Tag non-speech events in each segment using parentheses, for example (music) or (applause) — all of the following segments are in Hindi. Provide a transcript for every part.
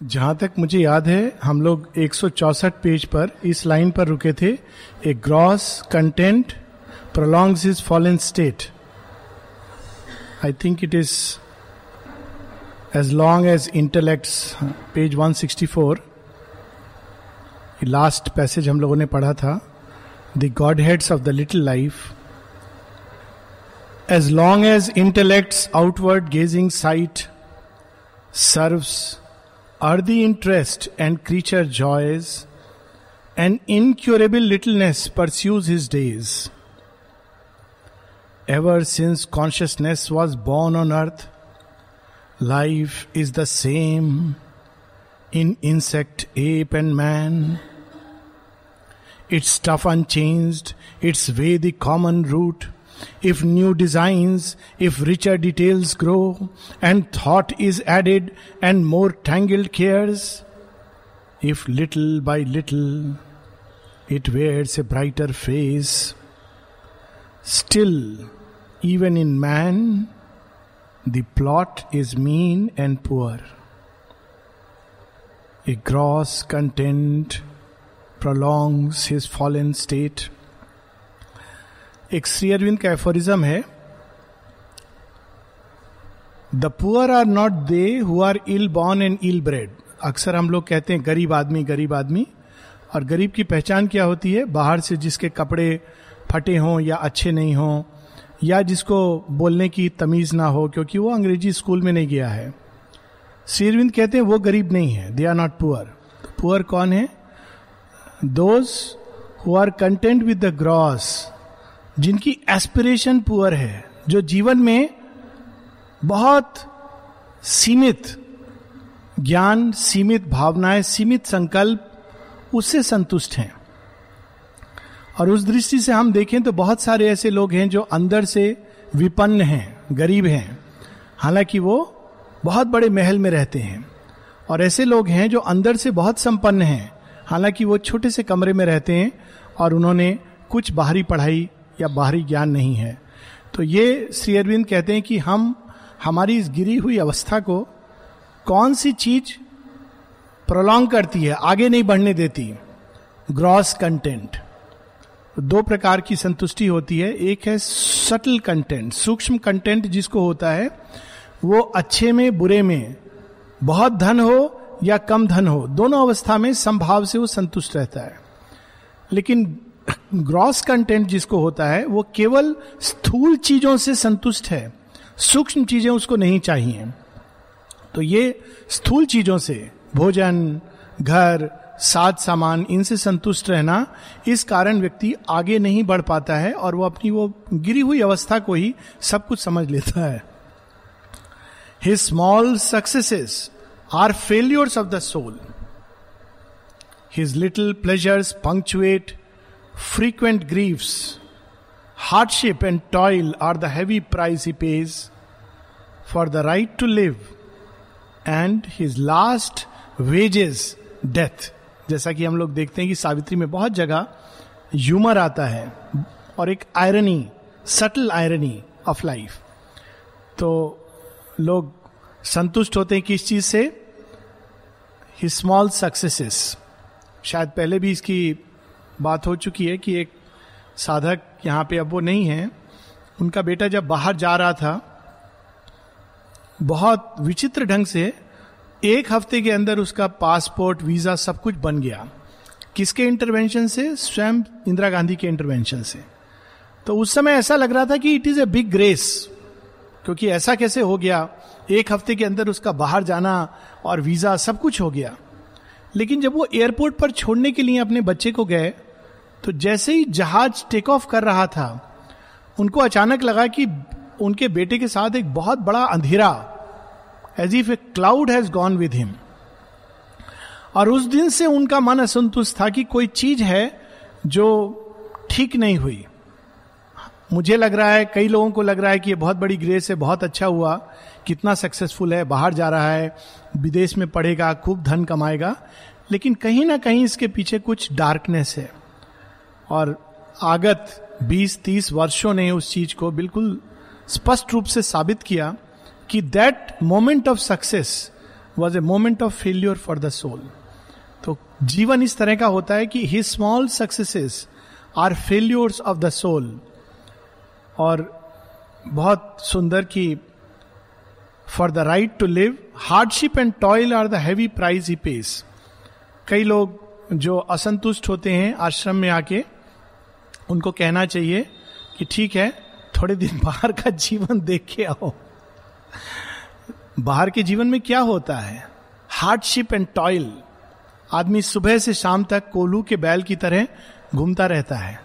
जहाँ तक मुझे याद है, हम लोग एक पेज पर इस लाइन पर रुके थे। A gross content prolongs is fallen state I think it is as long as intellects page 164 last passage हम लोगों ने पढ़ा था। The god heads of the little life as long as intellects outward gazing sight serves earthy interest and creature joys, an incurable littleness pursues his days. Ever since consciousness was born on earth, life is the same in insect, ape, and man. Its stuff unchanged, its way the common root if new designs, if richer details grow, and thought is added, and more tangled cares, if little by little it wears a brighter face, still, even in man, the plot is mean and poor. A gross content prolongs his fallen state एक श्री अरविंद का एफोरिज्म है। The poor are not they who are ill born and ill bred अक्सर हम लोग कहते हैं, गरीब आदमी गरीब आदमी। और गरीब की पहचान क्या होती है? बाहर से जिसके कपड़े फटे हों या अच्छे नहीं हों, या जिसको बोलने की तमीज ना हो, क्योंकि वो अंग्रेज़ी स्कूल में नहीं गया है। अरविंद कहते हैं, वो गरीब नहीं है। They are not poor poor कौन है? Those who are content with the gross जिनकी एस्पिरेशन पुअर है, जो जीवन में बहुत सीमित ज्ञान, सीमित भावनाएँ, सीमित संकल्प, उससे संतुष्ट हैं। और उस दृष्टि से हम देखें तो बहुत सारे ऐसे लोग हैं जो अंदर से विपन्न हैं, गरीब हैं। हालाँकि वो बहुत बड़े महल में रहते हैं। और ऐसे लोग हैं जो अंदर से बहुत संपन्न हैं। हालाँकि वो छोटे से कमरे में रहते हैं और उन्होंने कुछ बाहरी पढ़ाई या बाहरी ज्ञान नहीं है। तो ये श्री अरविंद कहते हैं कि हम, हमारी इस गिरी हुई अवस्था को कौन सी चीज़ प्रोलॉन्ग करती है, आगे नहीं बढ़ने देती? ग्रॉस कंटेंट दो प्रकार की संतुष्टि होती है। एक है सटल कंटेंट सूक्ष्म कंटेंट जिसको होता है, वो अच्छे में, बुरे में, बहुत धन हो या कम धन हो, दोनों अवस्था में संभाव से वो संतुष्ट रहता है। लेकिन ग्रॉस कंटेंट जिसको होता है, वो केवल स्थूल चीज़ों से संतुष्ट है। सूक्ष्म चीज़ें उसको नहीं चाहिए। तो ये स्थूल चीज़ों से, भोजन, घर, साज सामान, इनसे संतुष्ट रहना, इस कारण व्यक्ति आगे नहीं बढ़ पाता है और वो अपनी वो गिरी हुई अवस्था को ही सब कुछ समझ लेता है। His small successes are failures of the soul his little pleasures punctuate frequent griefs, hardship, and toil are the heavy price he pays for the right to live, and his last wages death. जैसा कि हम लोग देखते हैं कि सावित्री में बहुत जगह ह्यूमर आता है और एक irony subtle irony of life तो लोग संतुष्ट होते हैं किस चीज़ से ही स्मॉल सक्सेसेस शायद पहले भी इसकी बात हो चुकी है कि एक साधक यहाँ पे अब वो नहीं है। उनका बेटा जब बाहर जा रहा था, बहुत विचित्र ढंग से एक हफ़्ते के अंदर उसका पासपोर्ट, वीज़ा सब कुछ बन गया। किसके इंटरवेंशन से? स्वयं इंदिरा गांधी के इंटरवेंशन से। तो उस समय ऐसा लग रहा था कि it is a big grace क्योंकि ऐसा कैसे हो गया? एक हफ़्ते के अंदर उसका बाहर जाना और वीज़ा सब कुछ हो गया। लेकिन जब वो एयरपोर्ट पर छोड़ने के लिए अपने बच्चे को गए तो जैसे ही जहाज़ टेक ऑफ़ कर रहा था, उनको अचानक लगा कि उनके बेटे के साथ एक बहुत बड़ा अंधेरा as if a cloud has gone with him और उस दिन से उनका मन असंतुष्ट था कि कोई चीज़ है जो ठीक नहीं हुई। मुझे लग रहा है, कई लोगों को लग रहा है कि ये बहुत बड़ी ग्रेस है, बहुत अच्छा हुआ, कितना सक्सेसफुल है, बाहर जा रहा है, विदेश में पढ़ेगा, खूब धन कमाएगा, लेकिन कहीं ना कहीं इसके पीछे कुछ डार्कनेस है। और आगत 20-30 वर्षों ने उस चीज़ को बिल्कुल स्पष्ट रूप से साबित किया कि that moment of success was a moment of failure for the soul तो जीवन इस तरह का होता है कि his small successes are failures of the soul और बहुत सुंदर की for the right to live hardship and toil are the heavy price he pays कई लोग जो असंतुष्ट होते हैं आश्रम में आके उनको कहना चाहिए कि ठीक है थोड़े दिन (laughs) बाहर का जीवन देख के आओ। बाहर के जीवन में क्या होता है? हार्डशिप एंड टॉयल आदमी सुबह से शाम तक कोलू के बैल की तरह घूमता रहता है।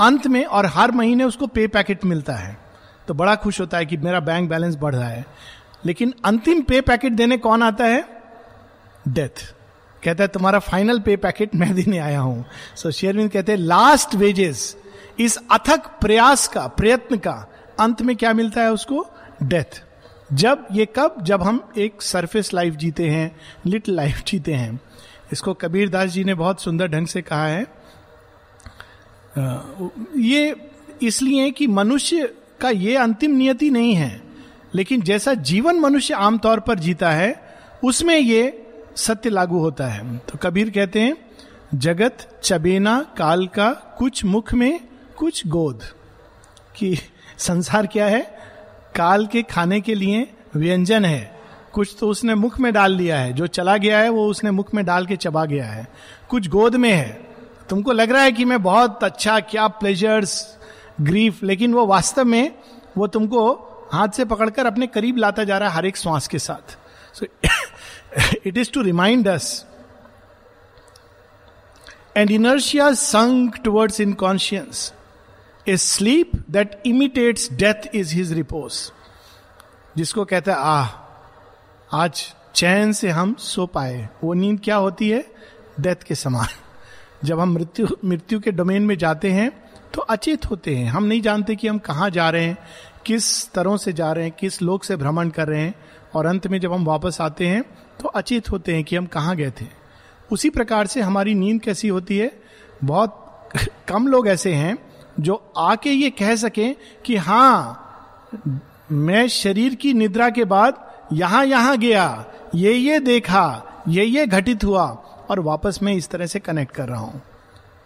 अंत में और हर महीने उसको पे पैकेट मिलता है। तो बड़ा खुश होता है कि मेरा बैंक बैलेंस बढ़ रहा है। लेकिन अंतिम पे पैकेट देने कौन आता है? डेथ कहता है तुम्हारा फाइनल पे पैकेट मैं देने आया हूँ। सो so, शेयरविंद कहते हैं लास्ट वेजेस इस अथक प्रयास का, प्रयत्न का अंत में क्या मिलता है उसको? डेथ जब ये कब? जब हम एक सरफेस लाइफ जीते हैं लिटिल लाइफ जीते हैं। इसको कबीर दास जी ने बहुत सुंदर ढंग से कहा है। ये इसलिए कि मनुष्य का ये अंतिम नियति नहीं है, लेकिन जैसा जीवन मनुष्य आमतौर पर जीता है, उसमें ये सत्य लागू होता है। तो कबीर कहते हैं, जगत चबेना काल का कुछ मुख में कुछ गोद कि संसार क्या है? काल के खाने के लिए व्यंजन है। कुछ तो उसने मुख में डाल लिया है। जो चला गया है, वो उसने मुख में डाल के चबा गया है। कुछ गोद में है। तुमको लग रहा है कि मैं बहुत अच्छा क्या प्लेजर्स ग्रीफ लेकिन वो वास्तव में वो तुमको हाथ से पकड़कर अपने करीब लाता जा रहा है हर एक श्वास के साथ। So it is to remind us and inertia sunk towards inconscience a sleep that imitates death is his repose जिसको कहता है, आह, आज चैन से हम सो पाए। वो नींद क्या होती है? डेथ के समान. जब हम मृत्यु मृत्यु के डोमेन में जाते हैं तो अचेत होते हैं। हम नहीं जानते कि हम कहाँ जा रहे हैं, किस तरह से जा रहे हैं, किस लोग से भ्रमण कर रहे हैं। और अंत में जब हम वापस आते हैं तो अचेत होते हैं कि हम कहाँ गए थे। उसी प्रकार से हमारी नींद कैसी होती है? बहुत (laughs) कम लोग ऐसे हैं जो आके ये कह सके कि हाँ मैं शरीर की निद्रा के बाद यहाँ यहाँ गया, ये ये देखा, ये ये घटित हुआ और वापस मैं इस तरह से कनेक्ट कर रहा हूँ।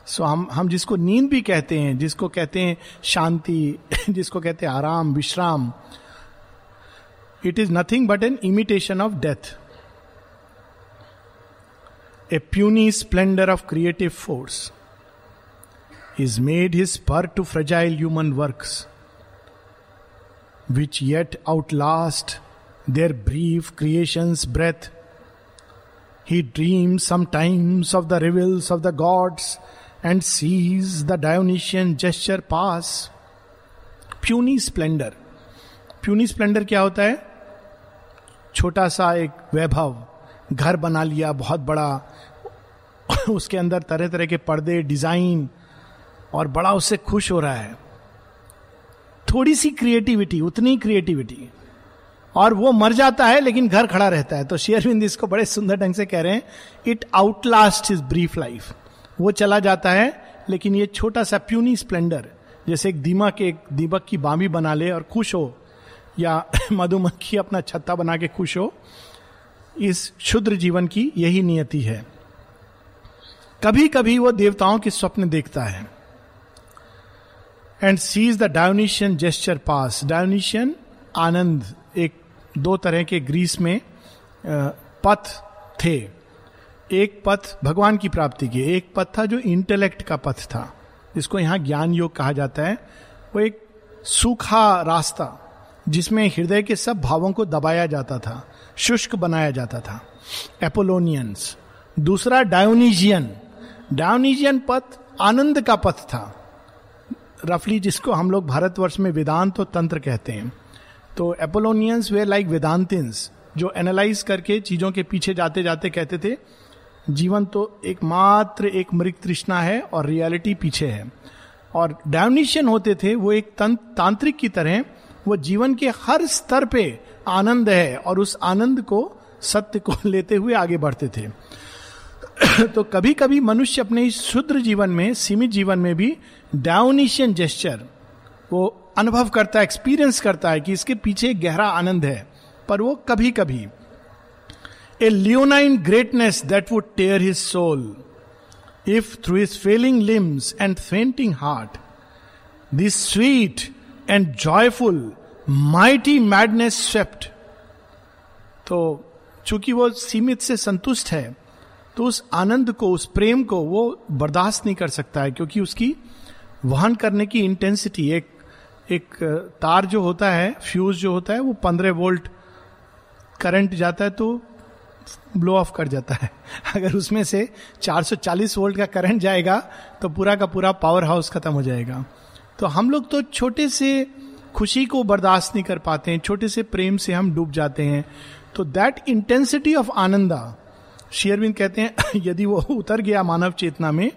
सो हम हम जिसको नींद भी कहते हैं, जिसको कहते हैं शांति, (laughs) जिसको कहते हैं आराम, विश्राम it is nothing but an imitation of death a puny splendour of creative force is made his spur to fragile human works, which yet outlast their brief creation's breath. He dreams sometimes of the revels of the gods and sees the Dionysian gesture pass. Puny splendour puny splendour क्या होता है छोटा सा एक वैभव घर बना लिया बहुत बड़ा उसके अंदर तरह तरह के पर्दे डिज़ाइन और बड़ा उससे खुश हो रहा है। थोड़ी सी क्रिएटिविटी उतनी क्रिएटिविटी और वो मर जाता है, लेकिन घर खड़ा रहता है। तो शेयरविंद इसको बड़े सुंदर ढंग से कह रहे हैं it outlast is brief life वो चला जाता है, लेकिन ये छोटा सा प्यूनी स्प्लेंडर जैसे एक दीमक एक दीपक की बामी बना ले और खुश हो, या (laughs) मधुमक्खी अपना छत्ता बना के खुश हो। इस क्षुद्र जीवन की यही नियति है। कभी कभी वो देवताओं के स्वप्न देखता है। And sees the Dionysian gesture pass Dionysian आनंद एक दो तरह के ग्रीस में पथ थे। एक पथ भगवान की प्राप्ति के। एक पथ था जो इंटेलेक्ट का पथ था। जिसको यहाँ ज्ञान योग कहा जाता है। वो एक सूखा रास्ता, जिसमें हृदय के सब भावों को दबाया जाता था। शुष्क बनाया जाता था। एपोलोनियंस दूसरा डायोनिजियन डायोनिजियन पथ आनंद का पथ था। रफली जिसको हम लोग भारतवर्ष में वेदांत और तंत्र कहते हैं। तो एपोलोनियंस वे लाइक वेदांतिन्स जो एनालाइज करके चीज़ों के पीछे जाते जाते कहते थे, जीवन तो एकमात्र एक मृग तृष्णा है और रियलिटी पीछे है। और डायनिशियन होते थे, वो एक तांत्रिक की तरह, वो जीवन के हर स्तर पे आनंद है और उस आनंद को सत्य को (laughs) लेते हुए आगे बढ़ते थे। तो कभी कभी मनुष्य अपने इस शुद्र जीवन में, सीमित जीवन में भी डाउनिशियन जेस्चर वो अनुभव करता है एक्सपीरियंस करता है कि इसके पीछे गहरा आनंद है। पर वो कभी कभी a leonine greatness that would tear his soul if through his failing limbs and fainting heart this sweet and joyful mighty madness swept तो चूँकि वो सीमित से संतुष्ट है तो उस आनंद को, उस प्रेम को वो बर्दाश्त नहीं कर सकता है, क्योंकि उसकी वहन करने की इंटेंसिटी एक एक तार जो होता है फ्यूज जो होता है, वो पंद्रह वोल्ट करंट जाता है तो ब्लो ऑफ़ कर जाता है। (laughs) अगर उसमें से 440 वोल्ट का करंट जाएगा तो पूरा का पूरा पावर हाउस खत्म हो जाएगा। तो हम लोग तो छोटे से खुशी को बर्दाश्त नहीं कर पाते हैं, छोटे से प्रेम से हम डूब जाते हैं। तो दैट इंटेंसिटी ऑफ़ आनंदा शेयरविंद कहते हैं, (laughs) यदि वो उतर गया मानव चेतना में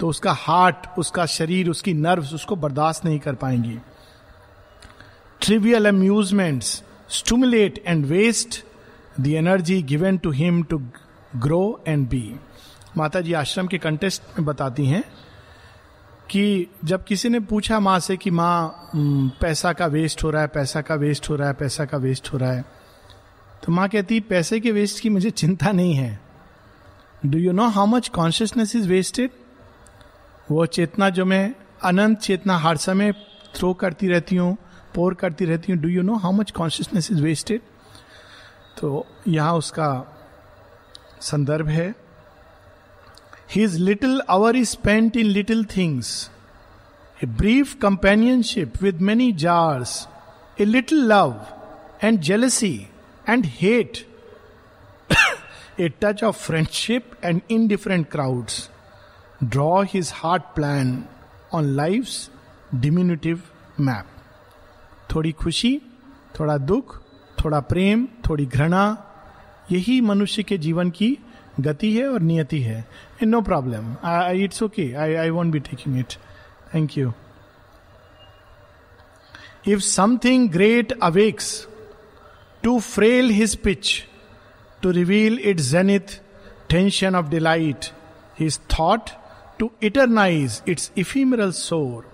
तो उसका हार्ट, उसका शरीर, उसकी नर्व्स उसको बर्दाश्त नहीं कर पाएँगी। Trivial amusements stimulate and waste the energy given to him to grow and be Mata ji ashram के कंटेस्ट में बताती हैं कि जब किसी ने पूछा माँ से कि माँ पैसा का वेस्ट हो रहा है, पैसा का वेस्ट हो रहा है, पैसा का वेस्ट हो रहा है तो माँ कहती, पैसे के वेस्ट की मुझे चिंता नहीं है। Do you know how much consciousness is wasted वो चेतना जो मैं अनंत चेतना हर समय थ्रो करती रहती हूँ पोर करती रहती हूँ do you know how much consciousness is wasted तो यहाँ उसका संदर्भ है। His little hour is spent in little things a brief companionship with many jars a little love and jealousy. And hate a touch of friendship and in different crowds draw his heart plan on life diminutive map थोड़ी खुशी, थोड़ा दुख, थोड़ा प्रेम, थोड़ी घृणा, यही मनुष्य के जीवन की गति है और नियति है। In no problem it's okay I I won't be taking it thank you if something great awakes too frail his pitch to reveal it zenith tension of delight his thought to eternise its ephemeral soar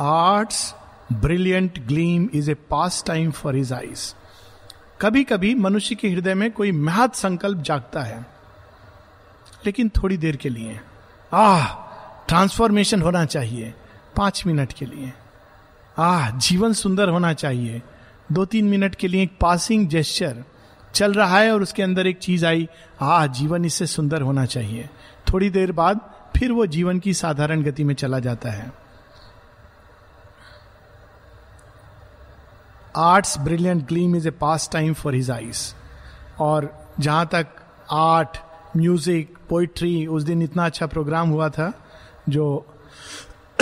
art's brilliant gleam is a pastime for his eyes कभी कभी मनुष्य के हृदय में कोई महत संकल्प जागता है, लेकिन थोड़ी देर के लिए, आह ट्रांसफॉर्मेशन होना चाहिए, पाँच मिनट के लिए, आह, जीवन सुंदर होना चाहिए दो तीन मिनट के लिए एक पासिंग जेस्चर चल रहा है और उसके अंदर एक चीज़ आई, आह, जीवन इससे सुंदर होना चाहिए। थोड़ी देर बाद फिर वो जीवन की साधारण गति में चला जाता है। Art's brilliant gleam is a pastime for his eyes और जहाँ तक आर्ट म्यूज़िक पोइट्री उस दिन इतना अच्छा प्रोग्राम हुआ था, जो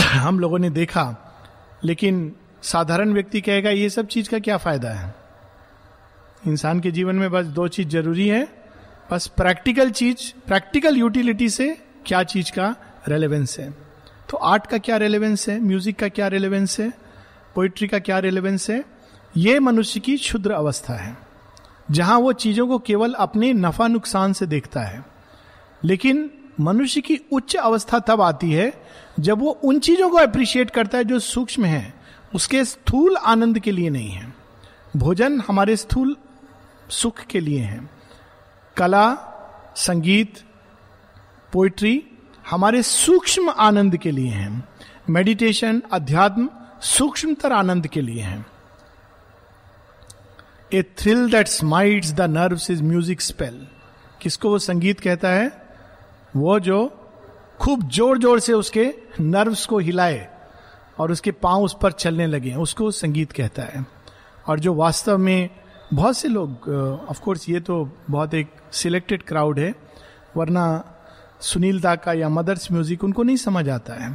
हम लोगों ने देखा, लेकिन साधारण व्यक्ति कहेगा, ये सब चीज़ का क्या फ़ायदा है? इंसान के जीवन में बस दो चीज़ ज़रूरी है, बस प्रैक्टिकल चीज़, प्रैक्टिकल यूटिलिटी से क्या चीज़ का रेलेवेंस है। तो आर्ट का क्या रेलेवेंस है? म्यूज़िक का क्या रेलेवेंस है? पोइट्री का क्या रेलेवेंस है? ये मनुष्य की क्षुद्र अवस्था है, जहाँ वो चीज़ों को केवल अपने नफा नुकसान से देखता है। लेकिन मनुष्य की उच्च अवस्था तब आती है, जब वो उन चीज़ों को अप्रिशिएट करता है जो सूक्ष्म है उसके स्थूल आनंद के लिए नहीं है। भोजन हमारे स्थूल सुख के लिए है। कला, संगीत पोइट्री हमारे सूक्ष्म आनंद के लिए है। मेडिटेशन अध्यात्म सूक्ष्मतर आनंद के लिए है। A thrill that smites the nerve is music spell किसको वो संगीत कहता है? वो जो खूब ज़ोर ज़ोर से उसके नर्व्स को हिलाए। और उसके पाँव उस पर चलने लगे हैं। उसको संगीत कहता है। और जो वास्तव में बहुत से लोग ऑफ़ कोर्स ये तो बहुत एक सिलेक्टेड क्राउड है, वरना सुनील दा का या मदर्स म्यूज़िक उनको नहीं समझ आता है।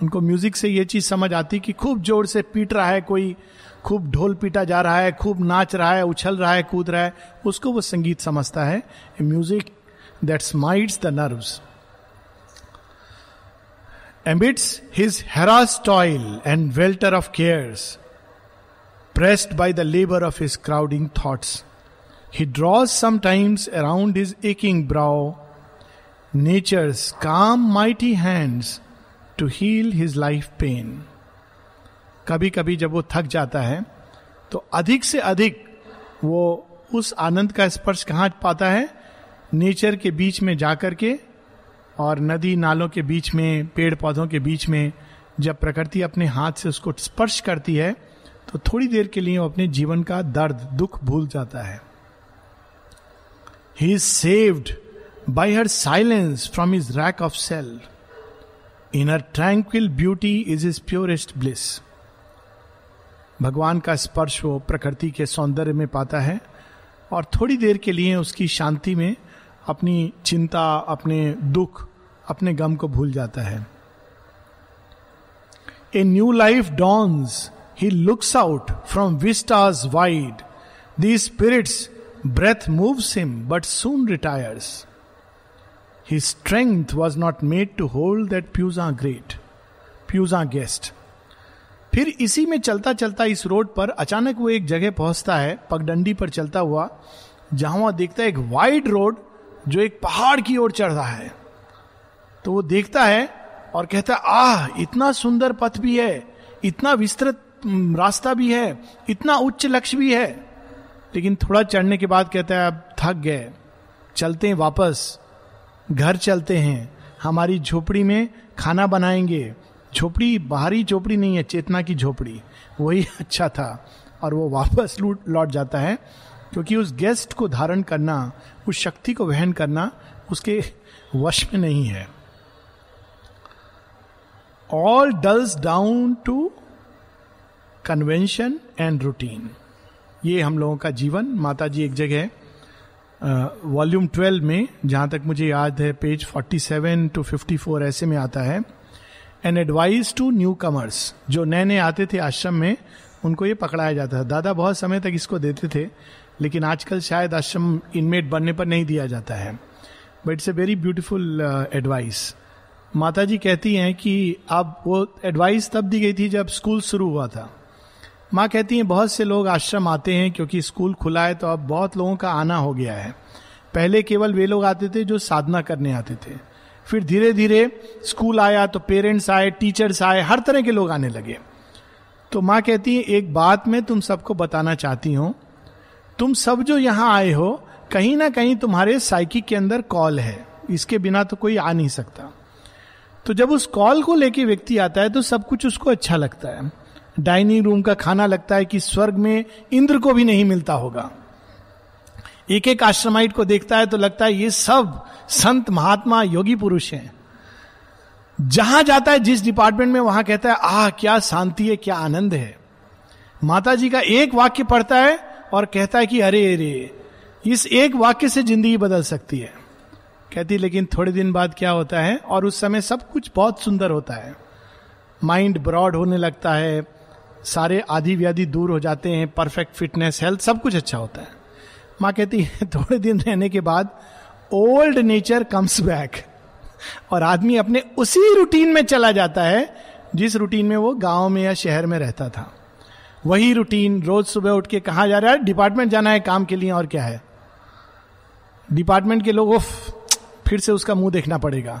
उनको म्यूज़िक से ये चीज़ समझ आती कि खूब ज़ोर से पीट रहा है कोई, खूब ढोल पीटा जा रहा है, खूब नाच रहा है, उछल रहा है, कूद रहा है, उसको वो संगीत समझता है। Music that smites the nerves. Amidst his harassed toil and welter of cares, pressed by the labor of his crowding thoughts, he draws sometimes around his aching brow nature's calm, mighty hands to heal his life pain. कभी कभी जब वो थक जाता है तो अधिक से अधिक वो उस आनंद का स्पर्श कहाँ पाता है नेचर के बीच में जाकर के और नदी नालों के बीच में पेड़ पौधों के बीच में जब प्रकृति अपने हाथ से उसको स्पर्श करती है तो थोड़ी देर के लिए वो अपने जीवन का दर्द, दुख भूल जाता है। He is saved by her silence from his rack of self in her tranquil beauty is his purest bliss भगवान का स्पर्श वो प्रकृति के सौंदर्य में पाता है और थोड़ी देर के लिए उसकी शांति में अपनी चिंता, अपने दुख अपने गम को भूल जाता है। A new life dawns he looks out from vistas wide the spirit's breath moves him but soon retires he strength was not made to hold that puissant great puissant guest फिर इसी में चलता चलता इस रोड पर अचानक वो एक जगह पहुँचता है, पगडंडी पर चलता हुआ, जहाँ वह देखता है एक वाइड रोड जो एक पहाड़ की ओर चढ़ रहा है। तो वो देखता है और कहता है, आह, इतना सुंदर पथ भी है, इतना विस्तृत रास्ता भी है, इतना उच्च लक्ष्य भी है। लेकिन थोड़ा चढ़ने के बाद कहता है, अब थक गए, चलते हैं वापस, घर चलते हैं, हमारी झोपड़ी में खाना बनाएँगे। झोपड़ी, बाहरी झोपड़ी नहीं है, चेतना की झोपड़ी, वही (laughs) अच्छा था। और वो वापस लूट, लौट जाता है, क्योंकि उस गेस्ट को धारण करना, उस शक्ति को वहन करना उसके (laughs) वश में नहीं है। All dulls down to convention and routine ये हम लोगों का जीवन। माता जी एक जगह वॉल्यूम ट्वेल्व में, जहाँ तक मुझे याद है पेज 47 टू 54 ऐसे में आता है। An advice to newcomers जो नए नए आते थे आश्रम में, उनको ये पकड़ाया जाता था। दादा बहुत समय तक इसको देते थे, लेकिन आजकल शायद आश्रम इनमेट बनने पर नहीं दिया जाता है। But it's a very beautiful advice Mata ji कहती हैं कि अब वो एडवाइस तब दी गई थी जब स्कूल शुरू हुआ था। माँ कहती हैं, बहुत से लोग आश्रम आते हैं क्योंकि स्कूल खुला है तो अब बहुत लोगों का आना हो गया है। पहले केवल वे लोग आते थे जो साधना करने आते थे। फिर धीरे धीरे स्कूल आया तो पेरेंट्स आए टीचर्स आए, हर तरह के लोग आने लगे। तो माँ कहती है, एक बात मैं तुम सबको बताना चाहती हूँ। तुम सब जो यहाँ आए हो, कहीं ना कहीं तुम्हारे साइकिक के अंदर कॉल है। इसके बिना तो कोई आ नहीं सकता। तो जब उस कॉल को लेके व्यक्ति आता है तो सब कुछ उसको अच्छा लगता है। डाइनिंग रूम का खाना लगता है कि स्वर्ग में इंद्र को भी नहीं मिलता होगा। एक एक आश्रमाइट को देखता है तो लगता है ये सब संत महात्मा योगी पुरुष हैं। जहाँ जाता है, जिस डिपार्टमेंट में, वहाँ कहता है, आह, क्या शांति है, क्या आनंद है। माता जी का एक वाक्य पढ़ता है और कहता है कि, अरे अरे, इस एक वाक्य से ज़िंदगी बदल सकती है। कहती, लेकिन थोड़े दिन बाद क्या होता है? और उस समय सब कुछ बहुत सुंदर होता है। माइंड ब्रॉड होने लगता है, सारे आधी व्याधि दूर हो जाते हैं परफेक्ट फिटनेस हेल्थ सब कुछ अच्छा होता है। माँ कहती है (laughs) थोड़े दिन रहने के बाद ओल्ड नेचर कम्स बैक और आदमी अपने उसी रूटीन में चला जाता है, जिस रूटीन में वो गाँव में या शहर में रहता था। वही रूटीन रोज सुबह उठ के कहा जा रहा है? डिपार्टमेंट जाना है काम के लिए और क्या है? डिपार्टमेंट के लोग फिर से उसका मुँह देखना पड़ेगा।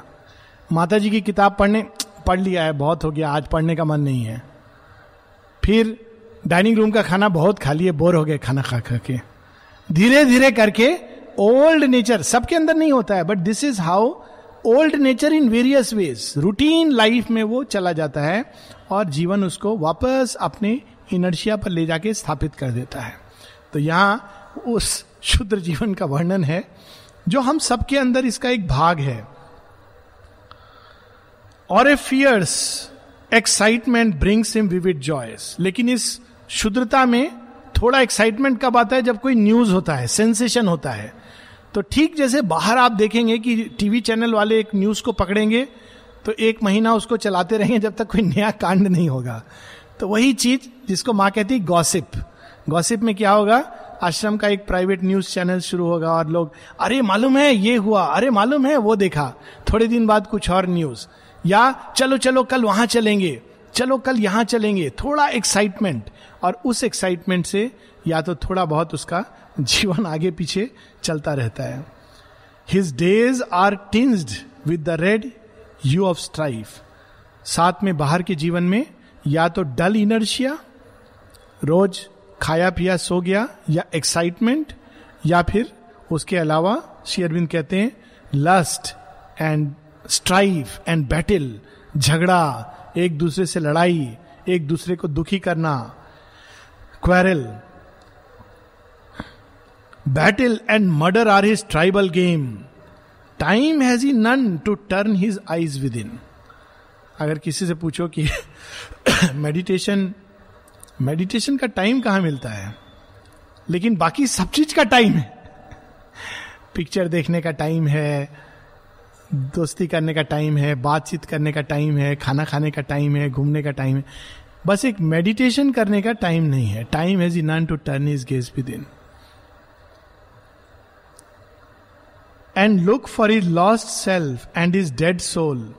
माता जी की किताब पढ़ने, पढ़ लिया है, बहुत हो गया, आज पढ़ने का मन नहीं है। फिर डाइनिंग रूम का खाना बहुत खा लिए बोर हो गए, खाना खा खा के। धीरे धीरे करके ओल्ड नेचर, सबके अंदर नहीं होता है but this is how old nature in various ways routine life में वो चला जाता है और जीवन उसको वापस अपने इनर्शिया पर ले जाके स्थापित कर देता है। तो यहाँ उस शुद्र जीवन का वर्णन है। जो हम सबके अंदर इसका एक भाग है। और a fierce excitement brings him vivid joys लेकिन इस शुद्रता में थोड़ा एक्साइटमेंट कब आता है, जब कोई न्यूज़ होता है सेंसेशन होता है। तो ठीक जैसे बाहर आप देखेंगे कि टीवी चैनल वाले एक न्यूज़ को पकड़ेंगे तो एक महीना उसको चलाते रहेंगे जब तक कोई नया कांड नहीं होगा। तो वही चीज़ जिसको माँ कहती गॉसिप गॉसिप में क्या होगा? आश्रम का एक प्राइवेट न्यूज़ चैनल शुरू होगा और लोग, अरे, मालूम है, ये हुआ, अरे, मालूम है, वो देखा। थोड़े दिन बाद कुछ और न्यूज़ या, चलो चलो, कल वहाँ चलेंगे, चलो, कल यहाँ चलेंगे। थोड़ा एक्साइटमेंट और उस एक्साइटमेंट से या तो थोड़ा बहुत उसका जीवन आगे पीछे चलता रहता है। His days are tinged with the red hue of strife साथ में बाहर के जीवन में या तो डल इनर्शिया रोज खाया पिया सो गया, या एक्साइटमेंट या फिर उसके अलावा शेयरविंद कहते हैं lust and strive and battle झगड़ा, एक दूसरे से लड़ाई, एक दूसरे को दुखी करना quarrel battle and murder are his tribal game time has he none to turn his eyes within अगर किसी से पूछो कि (coughs) मेडिटेशन मेडिटेशन का टाइम कहाँ मिलता है? लेकिन बाकी सब चीज़ का टाइम है। पिक्चर देखने का टाइम है, दोस्ती करने का टाइम है, बातचीत करने का टाइम है, खाना खाने का टाइम है, घूमने का टाइम है। बस एक मेडिटेशन करने का टाइम नहीं है। Time has none to turn his gaze within and look for his lost self and his dead soul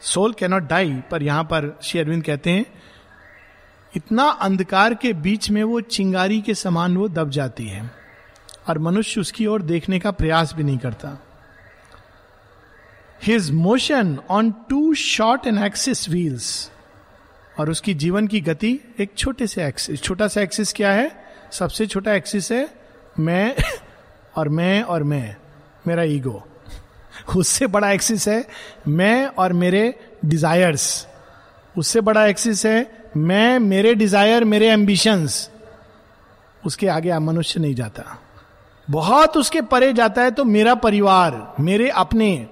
soul cannot die पर यहाँ पर श्री अरविंद कहते हैं इतना अंधकार के बीच में वो चिंगारी के समान वो दब जाती है और मनुष्य उसकी ओर देखने का प्रयास भी नहीं करता। His motion on too short and axis wheels और उसकी जीवन की गति एक छोटे से एक्सिस छोटा सा एक्सिस क्या है? सबसे छोटा एक्सिस है मैं (laughs) और मैं और मैं, मेरा ईगो उससे बड़ा एक्सिस है मैं और मेरे डिजायर्स उससे बड़ा एक्सिस है मैं, मेरे डिज़ायर मेरे एम्बिशंस उसके आगे मनुष्य नहीं जाता। बहुत उसके परे जाता है तो मेरा परिवार, मेरे अपने,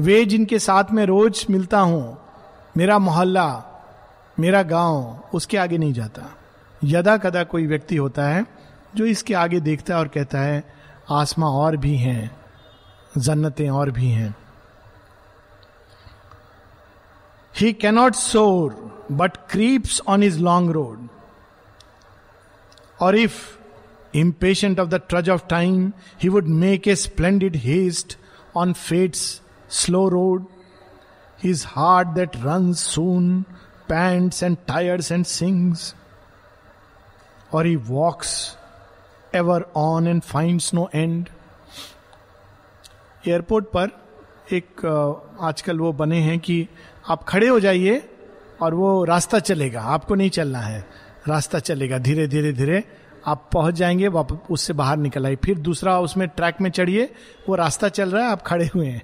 वे जिनके साथ में रोज मिलता हूँ, मेरा मोहल्ला, मेरा गाँव, उसके आगे नहीं जाता। यदा कदा कोई व्यक्ति होता है, जो इसके आगे देखता है और कहता है, आसमां और भी हैं, जन्नतें और भी हैं। He cannot soar but creeps on his long road or if इम्पेश of the trudge of time he would make a splendid haste on fate's slow road his heart that ran soon pants and tires and sinks or he walks ever on and finds no end airport पर एक आजकल वो बने हैं कि आप खड़े हो जाइए और वो रास्ता चलेगा। आपको नहीं चलना है। रास्ता चलेगा। धीरे धीरे धीरे आप पहुँच जाएँगे वापस उससे बाहर निकल आए फिर दूसरा उसमें ट्रैक में चढ़िए। वो रास्ता चल रहा है, आप खड़े हुए हैं।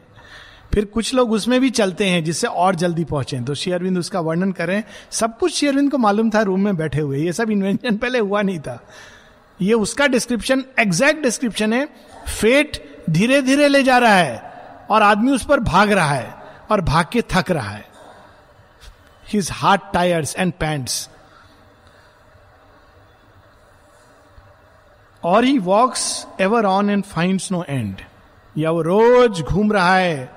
फिर कुछ लोग उसमें भी चलते हैं, जिससे और जल्दी पहुँचे तो शेयरविंद उसका वर्णन करें। सब कुछ शेयरविंद को मालूम था रूम में बैठे हुए। ये सब इन्वेंशन पहले हुआ नहीं था। ये उसका डिस्क्रिप्शन एग्जैक्ट डिस्क्रिप्शन है। फेट धीरे धीरे ले जा रहा है और आदमी उस पर भाग रहा है और भाग के थक रहा है। His heart tires and pants or he walks ever on and finds no end या वो रोज घूम रहा है,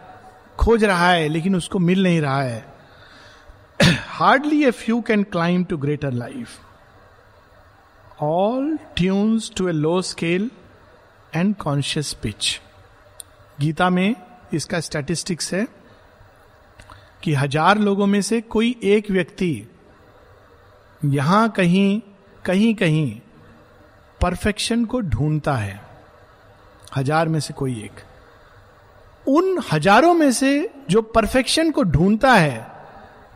खोज रहा है, लेकिन उसको मिल नहीं रहा है। Hardly a few can climb to greater life all tunes to a low scale and conscious pitch Gita में इसका स्टैटिस्टिक्स है। कि हज़ार लोगों में से कोई एक व्यक्ति यहाँ कहीं कहीं कहीं परफेक्शन को ढूंढता है। हज़ार में से कोई एक। उन हज़ारों में से जो परफेक्शन को ढूंढता है,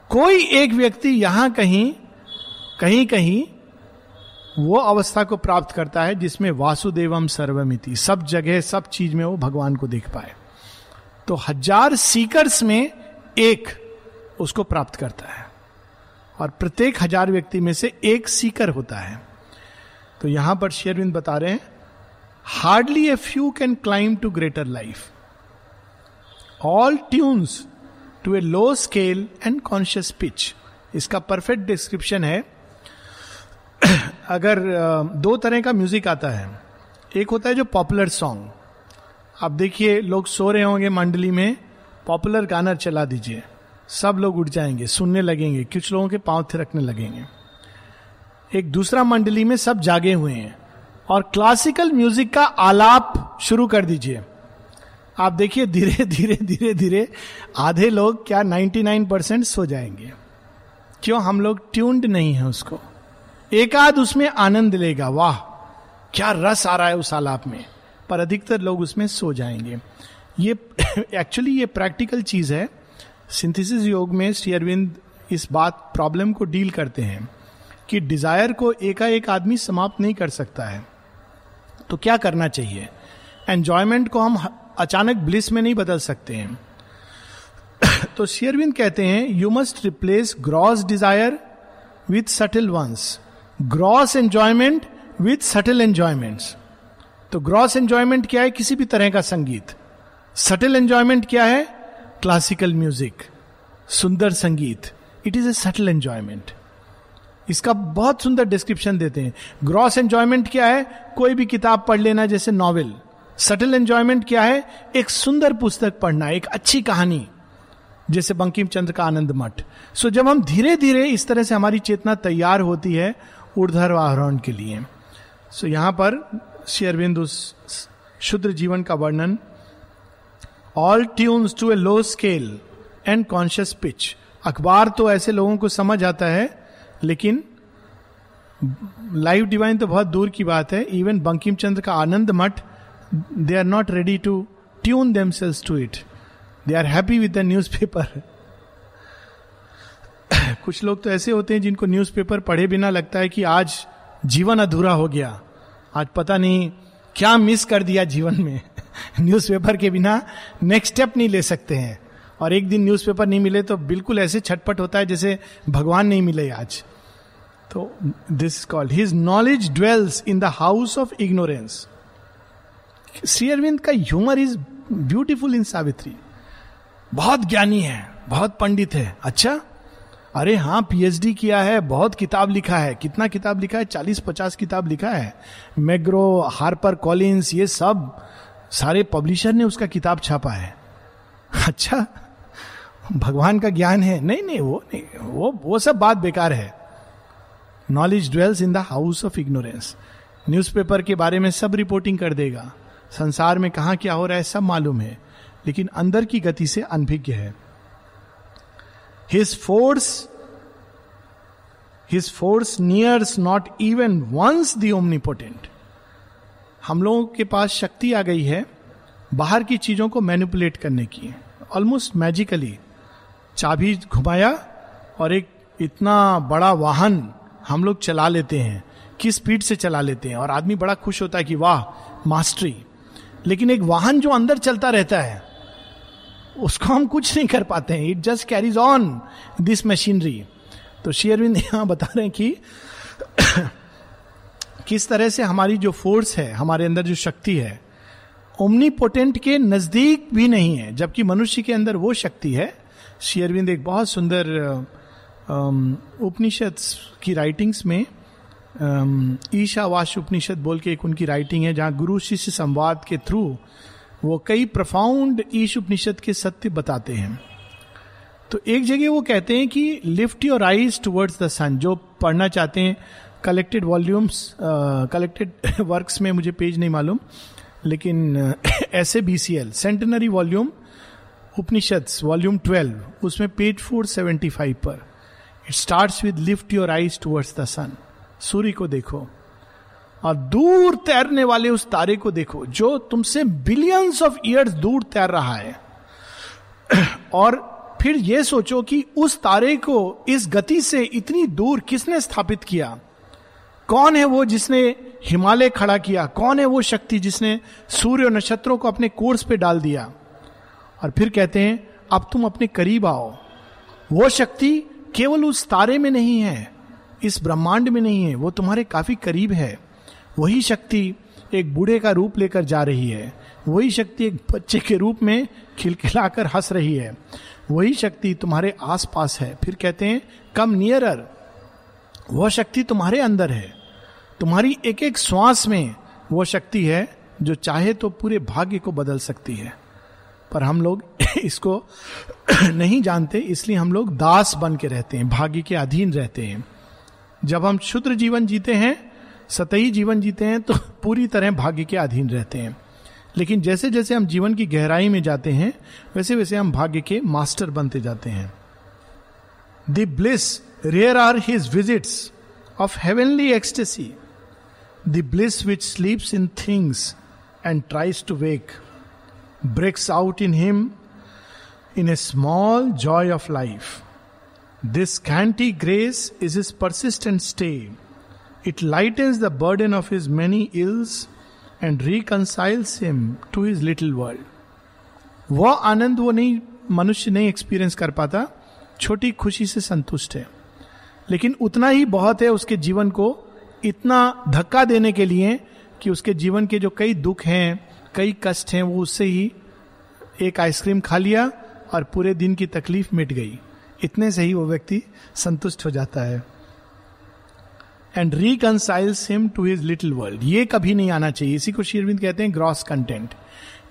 कोई एक व्यक्ति यहाँ कहीं कहीं कहीं वो अवस्था को प्राप्त करता है जिसमें वासुदेवम सर्वमिति, सब जगह, सब चीज़ में वो भगवान को देख पाए। तो हज़ार सीकर्स में एक उसको प्राप्त करता है। और प्रत्येक हज़ार व्यक्ति में से एक सीकर होता है। तो यहाँ पर शेरविंद बता रहे हैं hardly a few can climb to greater life all tunes to a low scale and conscious pitch इसका परफेक्ट डिस्क्रिप्शन है, (clears throat) अगर दो तरह का म्यूज़िक आता है। एक होता है जो पॉपुलर सॉन्ग आप देखिए, लोग सो रहे होंगे मंडली में पॉपुलर गाना चला दीजिए। सब लोग उठ जाएँगे, सुनने लगेंगे, कुछ लोगों के पाँव थिरकने लगेंगे। एक दूसरा मंडली में सब जागे हुए हैं। और क्लासिकल म्यूज़िक का आलाप शुरू कर दीजिए। आप देखिए, धीरे धीरे धीरे धीरे आधे लोग क्या 99 परसेंट सो जाएँगे। क्यों? हम लोग ट्यून्ड नहीं है उसको। एक आध उसमें आनंद लेगा। वाह, क्या रस आ रहा है उस आलाप में। पर अधिकतर लोग उसमें सो जाएँगे। ये (coughs) एक्चुअली ये प्रैक्टिकल चीज़ है। सिंथेसिस योग में श्री अरविंद इस बात प्रॉब्लम को डील करते हैं कि डिज़ायर को एकाएक आदमी समाप्त नहीं कर सकता है। तो क्या करना चाहिए? एंजॉयमेंट को हम अचानक ब्लिस में नहीं बदल सकते हैं। (coughs) तो शेयरविंद कहते हैं you must replace gross desire with subtle ones gross enjoyment with subtle enjoyment तो ग्रॉस एंजॉयमेंट क्या है? किसी भी तरह का संगीत। सटल एंजॉयमेंट क्या है? क्लासिकल म्यूज़िक सुंदर संगीत. It is a subtle enjoyment इसका बहुत सुंदर डिस्क्रिप्शन देते हैं। ग्रॉस एंजॉयमेंट क्या है? कोई भी किताब पढ़ लेना जैसे नॉवेल सटल एंजॉयमेंट क्या है? एक सुंदर पुस्तक पढ़ना, एक अच्छी कहानी, जैसे बंकिम चंद्र का आनंद मठ. सो जब हम धीरे धीरे इस तरह से हमारी चेतना तैयार होती है ऊर्धर आरोहण के लिए. सो यहाँ पर शेयरबिंद उस शुद्र जीवन का वर्णन all tunes to a low scale and conscious pitch अखबार तो ऐसे लोगों को समझ आता है, लेकिन लाइव डिवाइन तो बहुत दूर की बात है। इवन बंकिम चंद्र का Anandamath they are not ready to tune themselves to it they are happy with the newspaper कुछ लोग तो ऐसे होते हैं जिनको न्यूज़ पेपर पढ़े बिना लगता है कि आज जीवन अधूरा हो गया। आज पता नहीं क्या मिस कर दिया जीवन में? न्यूज़पेपर के बिना नेक्स्ट स्टेप नहीं ले सकते हैं। और एक दिन न्यूज़पेपर नहीं मिले तो बिल्कुल ऐसे छटपट होता है जैसे भगवान नहीं मिले आज। तो this called his knowledge dwells in the house of ignorance Shri Aurobindo का humour is beautiful in Savitri. बहुत ज्ञानी है, बहुत पंडित है। अच्छा? अरे हाँ पीएचडी किया है, बहुत किताब लिखा है। कितना किताब लिखा है? चालीस पचास किताब लिखा है। मैग्रो हार्पर कॉलिंस ये सब, सारे पब्लिशर ने उसका किताब छापा है। अच्छा भगवान का ज्ञान है। नहीं नहीं, वो नहीं, वो वो सब बात बेकार है। Knowledge dwells in the house of ignorance newspaper के बारे में सब रिपोर्टिंग कर देगा। संसार में कहा क्या हो रहा है, सब मालूम है। लेकिन अंदर की गति से अनभिज्ञ है। His force his force nears not even once the omnipotent हम लोगों के पास शक्ति आ गई है, बाहर की चीज़ों को मैनिपुलेट करने की। ऑलमोस्ट मैजिकली चाबी घुमाया और एक इतना बड़ा वाहन हम लोग चला लेते हैं। किस स्पीड से चला लेते हैं? और आदमी बड़ा खुश होता है कि वाह मास्टरी लेकिन एक वाहन जो अंदर चलता रहता है उसको हम कुछ नहीं कर पाते हैं। It just carries on this machinery तो शेयरविंद यहाँ बता रहे हैं कि (coughs) किस तरह से हमारी जो फोर्स है, हमारे अंदर जो शक्ति है ओमनी पोटेंट के नज़दीक भी नहीं है, जबकि मनुष्य के अंदर वो शक्ति है। शेयरविंद एक बहुत सुंदर उपनिषद की राइटिंग्स में ईशावाश उपनिषद बोल के एक उनकी राइटिंग है, जहाँ गुरु शिष्य संवाद के थ्रू वो कई प्रफाउंड ईश उपनिषद के सत्य बताते हैं। तो एक जगह वो कहते हैं कि lift your eyes towards the sun जो पढ़ना चाहते हैं कलेक्टेड वॉल्यूम्स कलेक्टेड वर्क्स में मुझे पेज नहीं मालूम, लेकिन S A B C L centenary volume Upanishad volume twelve उसमें पेज फोर सेवेंटी फाइव पर। It start with lift your eyes towards the sun सूर्य को देखो। और दूर तैरने वाले उस तारे को देखो, जो तुमसे बिलियंस ऑफ़ ईयर्स दूर तैर रहा है। (clears throat) और फिर यह सोचो कि उस तारे को इस गति से इतनी दूर किसने स्थापित किया? कौन है वो जिसने हिमालय खड़ा किया? कौन है वो शक्ति जिसने सूर्य और नक्षत्रों को अपने कोर्स पे डाल दिया? और फिर कहते हैं, अब तुम अपने करीब आओ। वो शक्ति केवल उस तारे में नहीं है, इस ब्रह्मांड में नहीं है, वो तुम्हारे काफ़ी करीब है। वही शक्ति एक बूढ़े का रूप लेकर जा रही है। वही शक्ति एक बच्चे के रूप में खिलखिलाकर हंस रही है। वही शक्ति तुम्हारे आसपास है। फिर कहते हैं, कम नियरर, वह शक्ति तुम्हारे अंदर है। तुम्हारी एक एक श्वास में वह शक्ति है, जो चाहे तो पूरे भाग्य को बदल सकती है। पर हम लोग (laughs) इसको (clears throat) नहीं जानते, इसलिए हम लोग दास बन के रहते हैं, भाग्य के अधीन रहते हैं। जब हम शुद्र जीवन जीते हैं सतही जीवन जीते हैं तो पूरी तरह भाग्य के अधीन रहते हैं। लेकिन जैसे जैसे हम जीवन की गहराई में जाते हैं वैसे वैसे हम भाग्य के मास्टर बनते जाते हैं। The bliss rare are his visits of heavenly ecstasy the bliss which sleeps in things and tries to wake breaks out in him in a small joy of life this scanty grace is his persistent stay It lightens the burden of his many ills and reconciles him to his little world वह आनंद वो नहीं, मनुष्य नहीं एक्सपीरियंस कर पाता। छोटी खुशी से संतुष्ट है। लेकिन उतना ही बहुत है उसके जीवन को इतना धक्का देने के लिए कि उसके जीवन के जो कई दुख हैं, कई कष्ट हैं, वो उससे ही एक आइसक्रीम खा लिया और पूरे दिन की तकलीफ़ मिट गई। इतने से ही वो व्यक्ति संतुष्ट हो जाता है। And reconciles him to his little world ये कभी नहीं आना चाहिए। इसी को शेरविंद कहते हैं ग्रॉस कंटेंट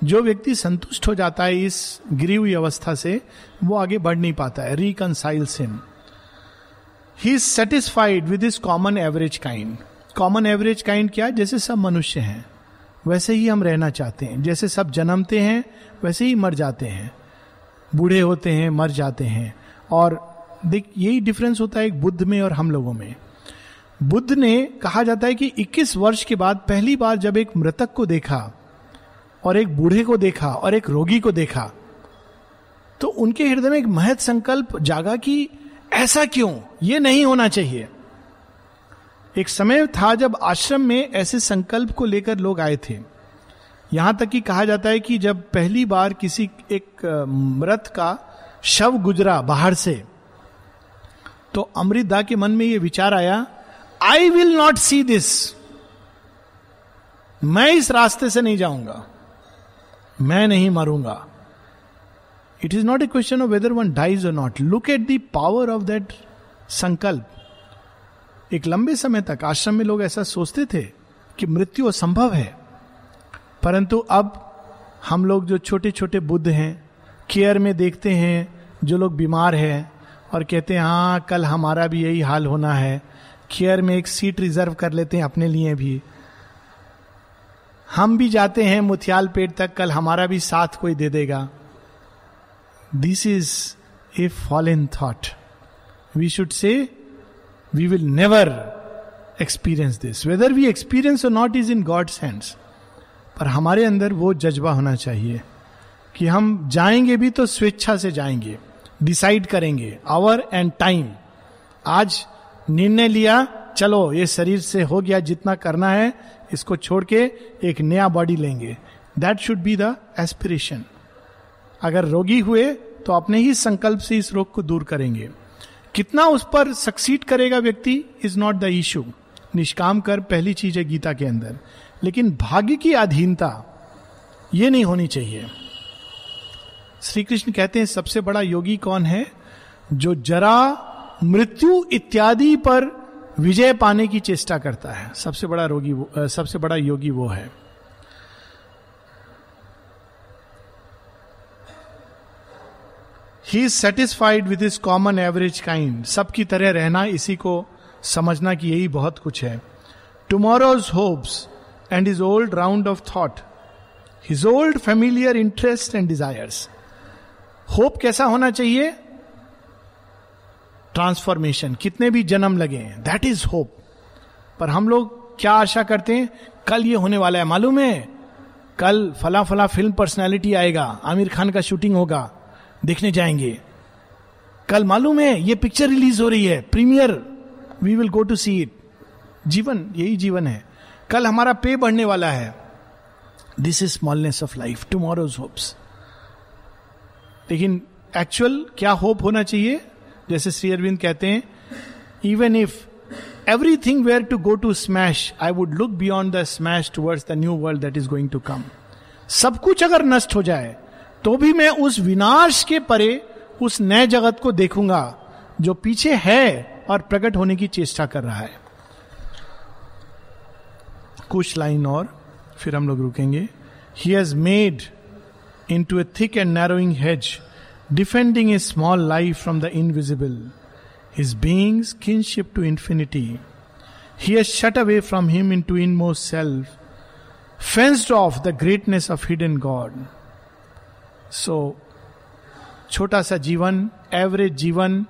जो व्यक्ति संतुष्ट हो जाता है इस गिरी हुई अवस्था से, वो आगे बढ़ नहीं पाता है। Reconciles him he is satisfied with his common average kind common average kind क्या? है जैसे सब मनुष्य हैं, वैसे ही हम रहना चाहते हैं। जैसे सब जन्मते हैं, वैसे ही मर जाते हैं। बूढ़े होते हैं, मर जाते हैं। और देख, यही डिफरेंस होता है एक बुद्ध में और हम लोगों में। बुद्ध ने कहा जाता है कि 21 वर्ष के बाद पहली बार जब एक मृतक को देखा, और एक बूढ़े को देखा, और एक रोगी को देखा तो उनके हृदय में एक महत संकल्प जागा कि ऐसा क्यों? ये नहीं होना चाहिए। एक समय था जब आश्रम में ऐसे संकल्प को लेकर लोग आए थे। यहाँ तक कि कहा जाता है कि जब पहली बार किसी एक मृत का शव गुजरा बाहर से तो अमृतदा के मन में यह विचार आया I will not see this मैं इस रास्ते से नहीं जाऊँगा। मैं नहीं मरूँगा। It is not a question of whether one dies or not look at the power of that संकल्प। एक लंबे समय तक आश्रम में लोग ऐसा सोचते थे कि मृत्यु असंभव है। परंतु अब हम लोग जो छोटे छोटे बुद्ध हैं, केयर में देखते हैं, जो लोग बीमार हैं और कहते हैं हाँ कल हमारा भी यही हाल होना है। केयर में एक सीट रिज़र्व कर लेते हैं अपने लिए भी। हम भी जाते हैं मुथियाल पेट तक, कल हमारा भी साथ कोई दे देगा। This is a fall in thought we should say we will never experience this whether we experience or not is in God's hands पर हमारे अंदर वो जज्बा होना चाहिए कि हम जाएँगे भी तो स्वेच्छा से जाएँगे डिसाइड करेंगे। आवर एंड टाइम आज निर्णय लिया, चलो, ये शरीर से हो गया जितना करना है, इसको छोड़ के एक नया बॉडी लेंगे। That should be the aspiration अगर रोगी हुए तो अपने ही संकल्प से इस रोग को दूर करेंगे। कितना उस पर सक्सीड करेगा व्यक्ति इज़ नॉट द इशू निष्काम कर पहली चीज़ है गीता के अंदर। लेकिन भाग्य की अधीनता, ये नहीं होनी चाहिए। श्री कृष्ण कहते हैं, सबसे बड़ा योगी कौन है? जो जरा मृत्यु इत्यादि पर विजय पाने की चेष्टा करता है। सबसे बड़ा रोगी वो सबसे बड़ा योगी वो है। He is satisfied with his common average kind सबकी तरह रहना, इसी को समझना कि यही बहुत कुछ है। Tomorrow's hopes and his old round of thought his old familiar interest and desires hope कैसा होना चाहिए? ट्रांसफॉर्मेशन कितने भी जन्म लगे हैं दैट इज़ होप पर हम लोग क्या आशा करते हैं? कल ये होने वाला है, मालूम है? कल फला फला फ़िल्म पर्सनैलिटी आएगा, आमिर खान का शूटिंग होगा, देखने जाएँगे। कल मालूम है, ये पिक्चर रिलीज़ हो रही है premiere we will go to see it जीवन, यही जीवन है। कल हमारा पे बढ़ने वाला है। This is smallness of life tomorrow's hopes लेकिन एक्चुअल क्या होप होना चाहिए? जैसे श्री अरविंद कहते हैं even if everything were to go to smash I would look beyond the smash towards the new world that is going to come सब कुछ अगर नष्ट हो जाए तो भी मैं उस विनाश के परे उस नए जगत को देखूँगा, जो पीछे है और प्रकट होने की चेष्टा कर रहा है. कुछ लाइन और, फिर हम लोग रुकेंगे। He has made into a thick and narrowing hedge defending a small life from the invisible, his being's kinship to infinity. He has shut away from him into inmost self, fenced off the greatness of hidden God. So, छोटा सा जीवन एवरेज जीवन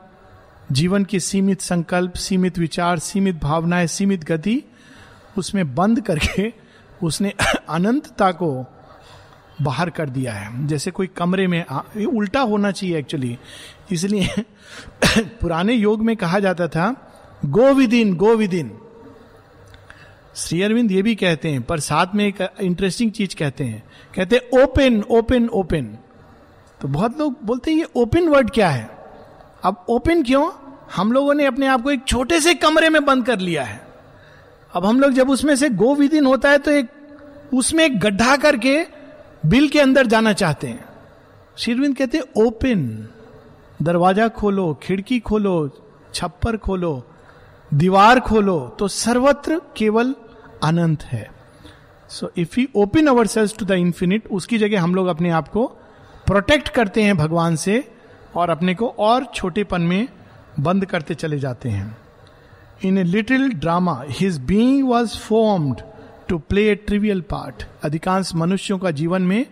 जीवन की सीमित संकल्प सीमित विचार सीमित भावनाएँ सीमित गति उसमें बंद करके उसने अनंतता को बाहर कर दिया है। जैसे कोई कमरे में आ, उल्टा होना चाहिए एक्चुअली इसलिए (coughs) पुराने योग में कहा जाता था go within go within Shri Aurobindo ये भी कहते हैं पर साथ में एक इंटरेस्टिंग चीज़ कहते हैं। कहते हैं ओपन ओपन ओपन तो बहुत लोग बोलते हैं ये ओपन वर्ड क्या है? अब ओपन क्यों? हम लोगों ने अपने आप को एक छोटे से कमरे में बंद कर लिया है। अब हम लोग जब उसमें से गो विद इन होता है तो एक उसमें एक गड्ढा करके बिल के अंदर जाना चाहते हैं। शिरविंद कहते हैं, ओपन। दरवाज़ा खोलो, खिड़की खोलो, छप्पर खोलो, दीवार खोलो तो सर्वत्र केवल अनंत है। So if you open our cells to the infinite उसकी जगह हम लोग अपने आप को प्रोटेक्ट करते हैं भगवान से और अपने को और छोटेपन में बंद करते चले जाते हैं। In a little drama his being was formed to play a trivial part अधिकांश मनुष्यों का जीवन में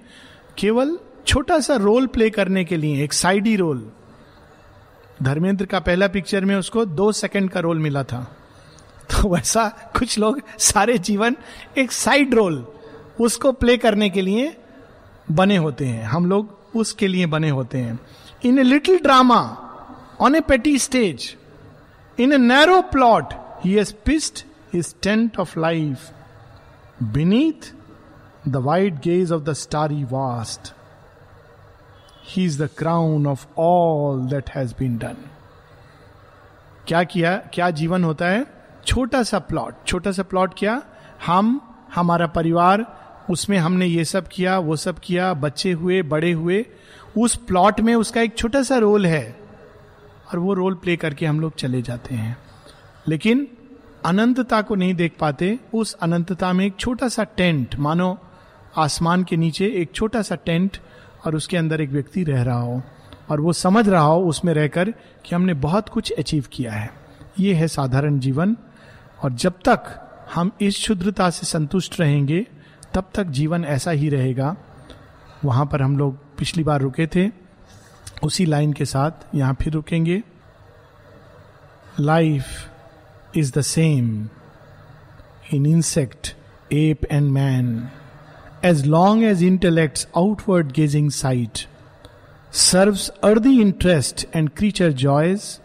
केवल छोटा सा रोल प्ले करने के लिए, एक साइडी रोल धर्मेंद्र का पहला पिक्चर में उसको दो सेकंड का रोल मिला था। तो वैसा कुछ लोग सारे जीवन एक साइड रोल उसको प्ले करने के लिए बने होते हैं। हम लोग उसके लिए बने होते हैं। In a little drama on a petty stage in a narrow plot he has pitched his tent of life beneath the white gaze of the starry vast he is the crown of all that has been done क्या किया, क्या जीवन होता है? छोटा सा प्लॉट छोटा सा प्लॉट क्या? हम, हमारा परिवार, उसमें हमने ये सब किया, वो सब किया, बच्चे हुए, बड़े हुए, उस प्लॉट में उसका एक छोटा सा रोल है। और वो रोल प्ले करके हम लोग चले जाते हैं। लेकिन अनंतता को नहीं देख पाते, उस अनंतता में एक छोटा सा टेंट, मानो आसमान के नीचे एक छोटा सा टेंट और उसके अंदर एक व्यक्ति रह रहा हो। और वो समझ रहा हो उसमें रहकर कि हमने बहुत कुछ अचीव किया है। ये है साधारण जीवन। और जब तक हम इस शुद्रता से संतुष्ट रहेंगे, तब तक जीवन ऐसा ही रहेगा। वहाँ पर हम लोग पिछली बार रुके थे। उसी लाइन के साथ यहाँ फिर रुकेंगे। Life is the same in insect, ape, and man, as long as intellect's outward gazing sight serves earthly interest and creature joys,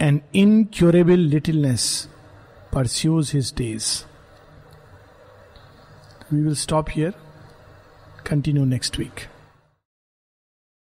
an incurable littleness pursues his days. We will stop here, continue next week.